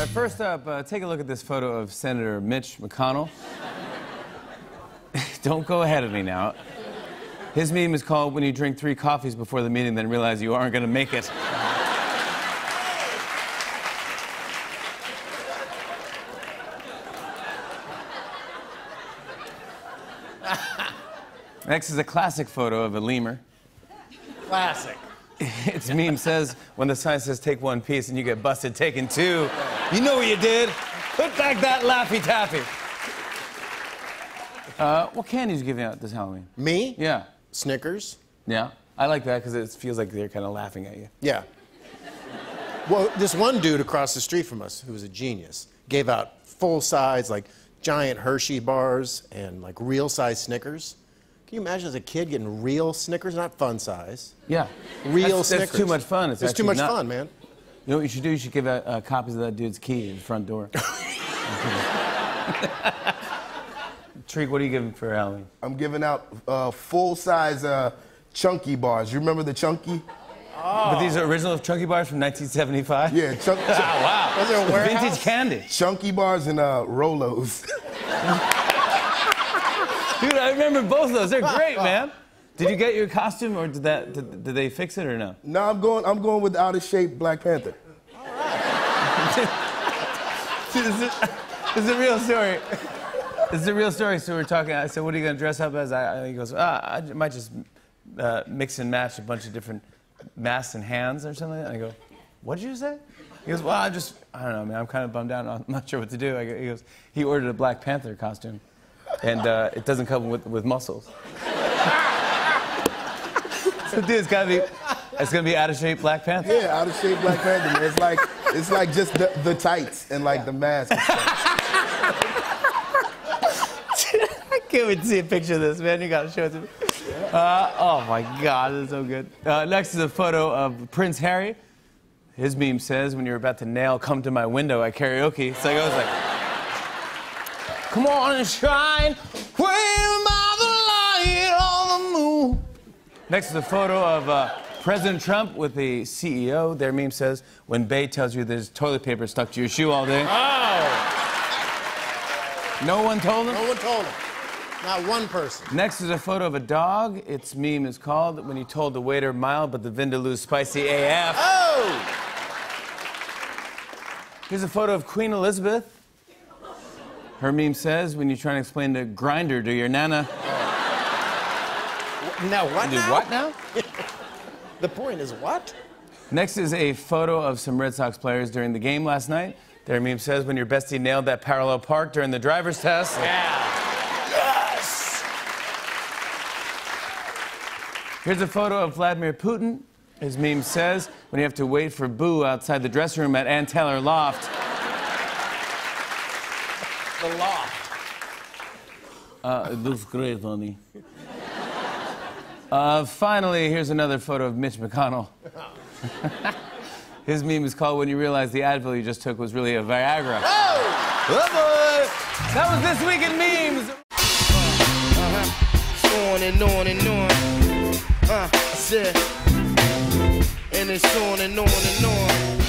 right, first up, uh, take a look at this photo of Senator Mitch McConnell. Don't go ahead of me now. His meme is called When You Drink Three Coffees Before the Meeting, Then Realize You Aren't Gonna Make It. Next is a classic photo of a lemur. Classic. Its meme says, when the sign says take one piece and you get busted taking two, you know what you did. Put back that Laffy Taffy. Uh, what candy are you giving out this Halloween? Me? Yeah. Snickers? Yeah. I like that because it feels like they're kind of laughing at you. Yeah. Well, this one dude across the street from us, who was a genius, gave out full size, like giant Hershey bars and like real size Snickers. Can you imagine as a kid getting real Snickers, not fun size? Yeah. Real that's, Snickers. That's too much fun. It's, It's too much not- fun, man. You know what you should do? You should give out uh, copies of that dude's key at the front door. Tariq, what are you giving for Halloween? I'm giving out uh, full size uh, chunky bars. You remember the chunky? Oh. But these are original Chunky Bars from 1975? Yeah, chunk, Ah, wow. Was there a warehouse? Vintage candy. chunky bars and uh, Rolos. Dude, I remember both of those. They're great, man. Did you get your costume, or did that? Did, did they fix it or no? no, I'm going. I'm going with out of shape Black Panther. See, this, is, this is a real story. This is a real story. So we're talking. I said, "What are you gonna dress up as?" I, I, he goes, "Ah, I might just uh, mix and match a bunch of different masks and hands or something." Like that. I go, "What did you say?" He goes, "Well, I just, I don't know, man. I'm kind of bummed out. I'm not sure what to do." I go, he goes, "He ordered a Black Panther costume, and uh, it doesn't come with with muscles." so, dude, it's gotta be, it's gonna be out of shape Black Panther. Yeah, out of shape Black Panther. Man. It's like it's like just the, the tights and like the mask. and stuff. I can't wait to see a picture of this, man. You gotta show it to me. Uh, oh my God, this is so good. Uh, next is a photo of Prince Harry. His meme says, "When you're about to nail "Come to My Window" at karaoke," so I was like, "Come on and shine, wave by the light on the moon." Next is a photo of uh, President Trump with the CEO. Their meme says, "When Bay tells you there's toilet paper stuck to your shoe all day." Oh! No one told him. No one told him. Not one person. Next is a photo of a dog. Its meme is called When You Told the Waiter Mild, but the Vindaloo Spicy AF. Oh! Here's a photo of Queen Elizabeth. Her meme says When you try to explain the grinder to your nana. Now what? Dude, now? what now? The point is what? Next is a photo of some Red Sox players during the game last night. Their meme says When your bestie nailed that parallel park during the driver's test. Yeah. Here's a photo of Vladimir Putin. His meme says When you have to wait for Boo outside the dressing room at Ann Taylor Loft. The law. Uh, it looks great, honey. Uh, finally, here's another photo of Mitch McConnell. His meme is called When You Realize the Advil You Just Took Was Really a Viagra. Oh, boy! That was This Week in Memes! on and on and on. Uh, I said, and it's on and on and on.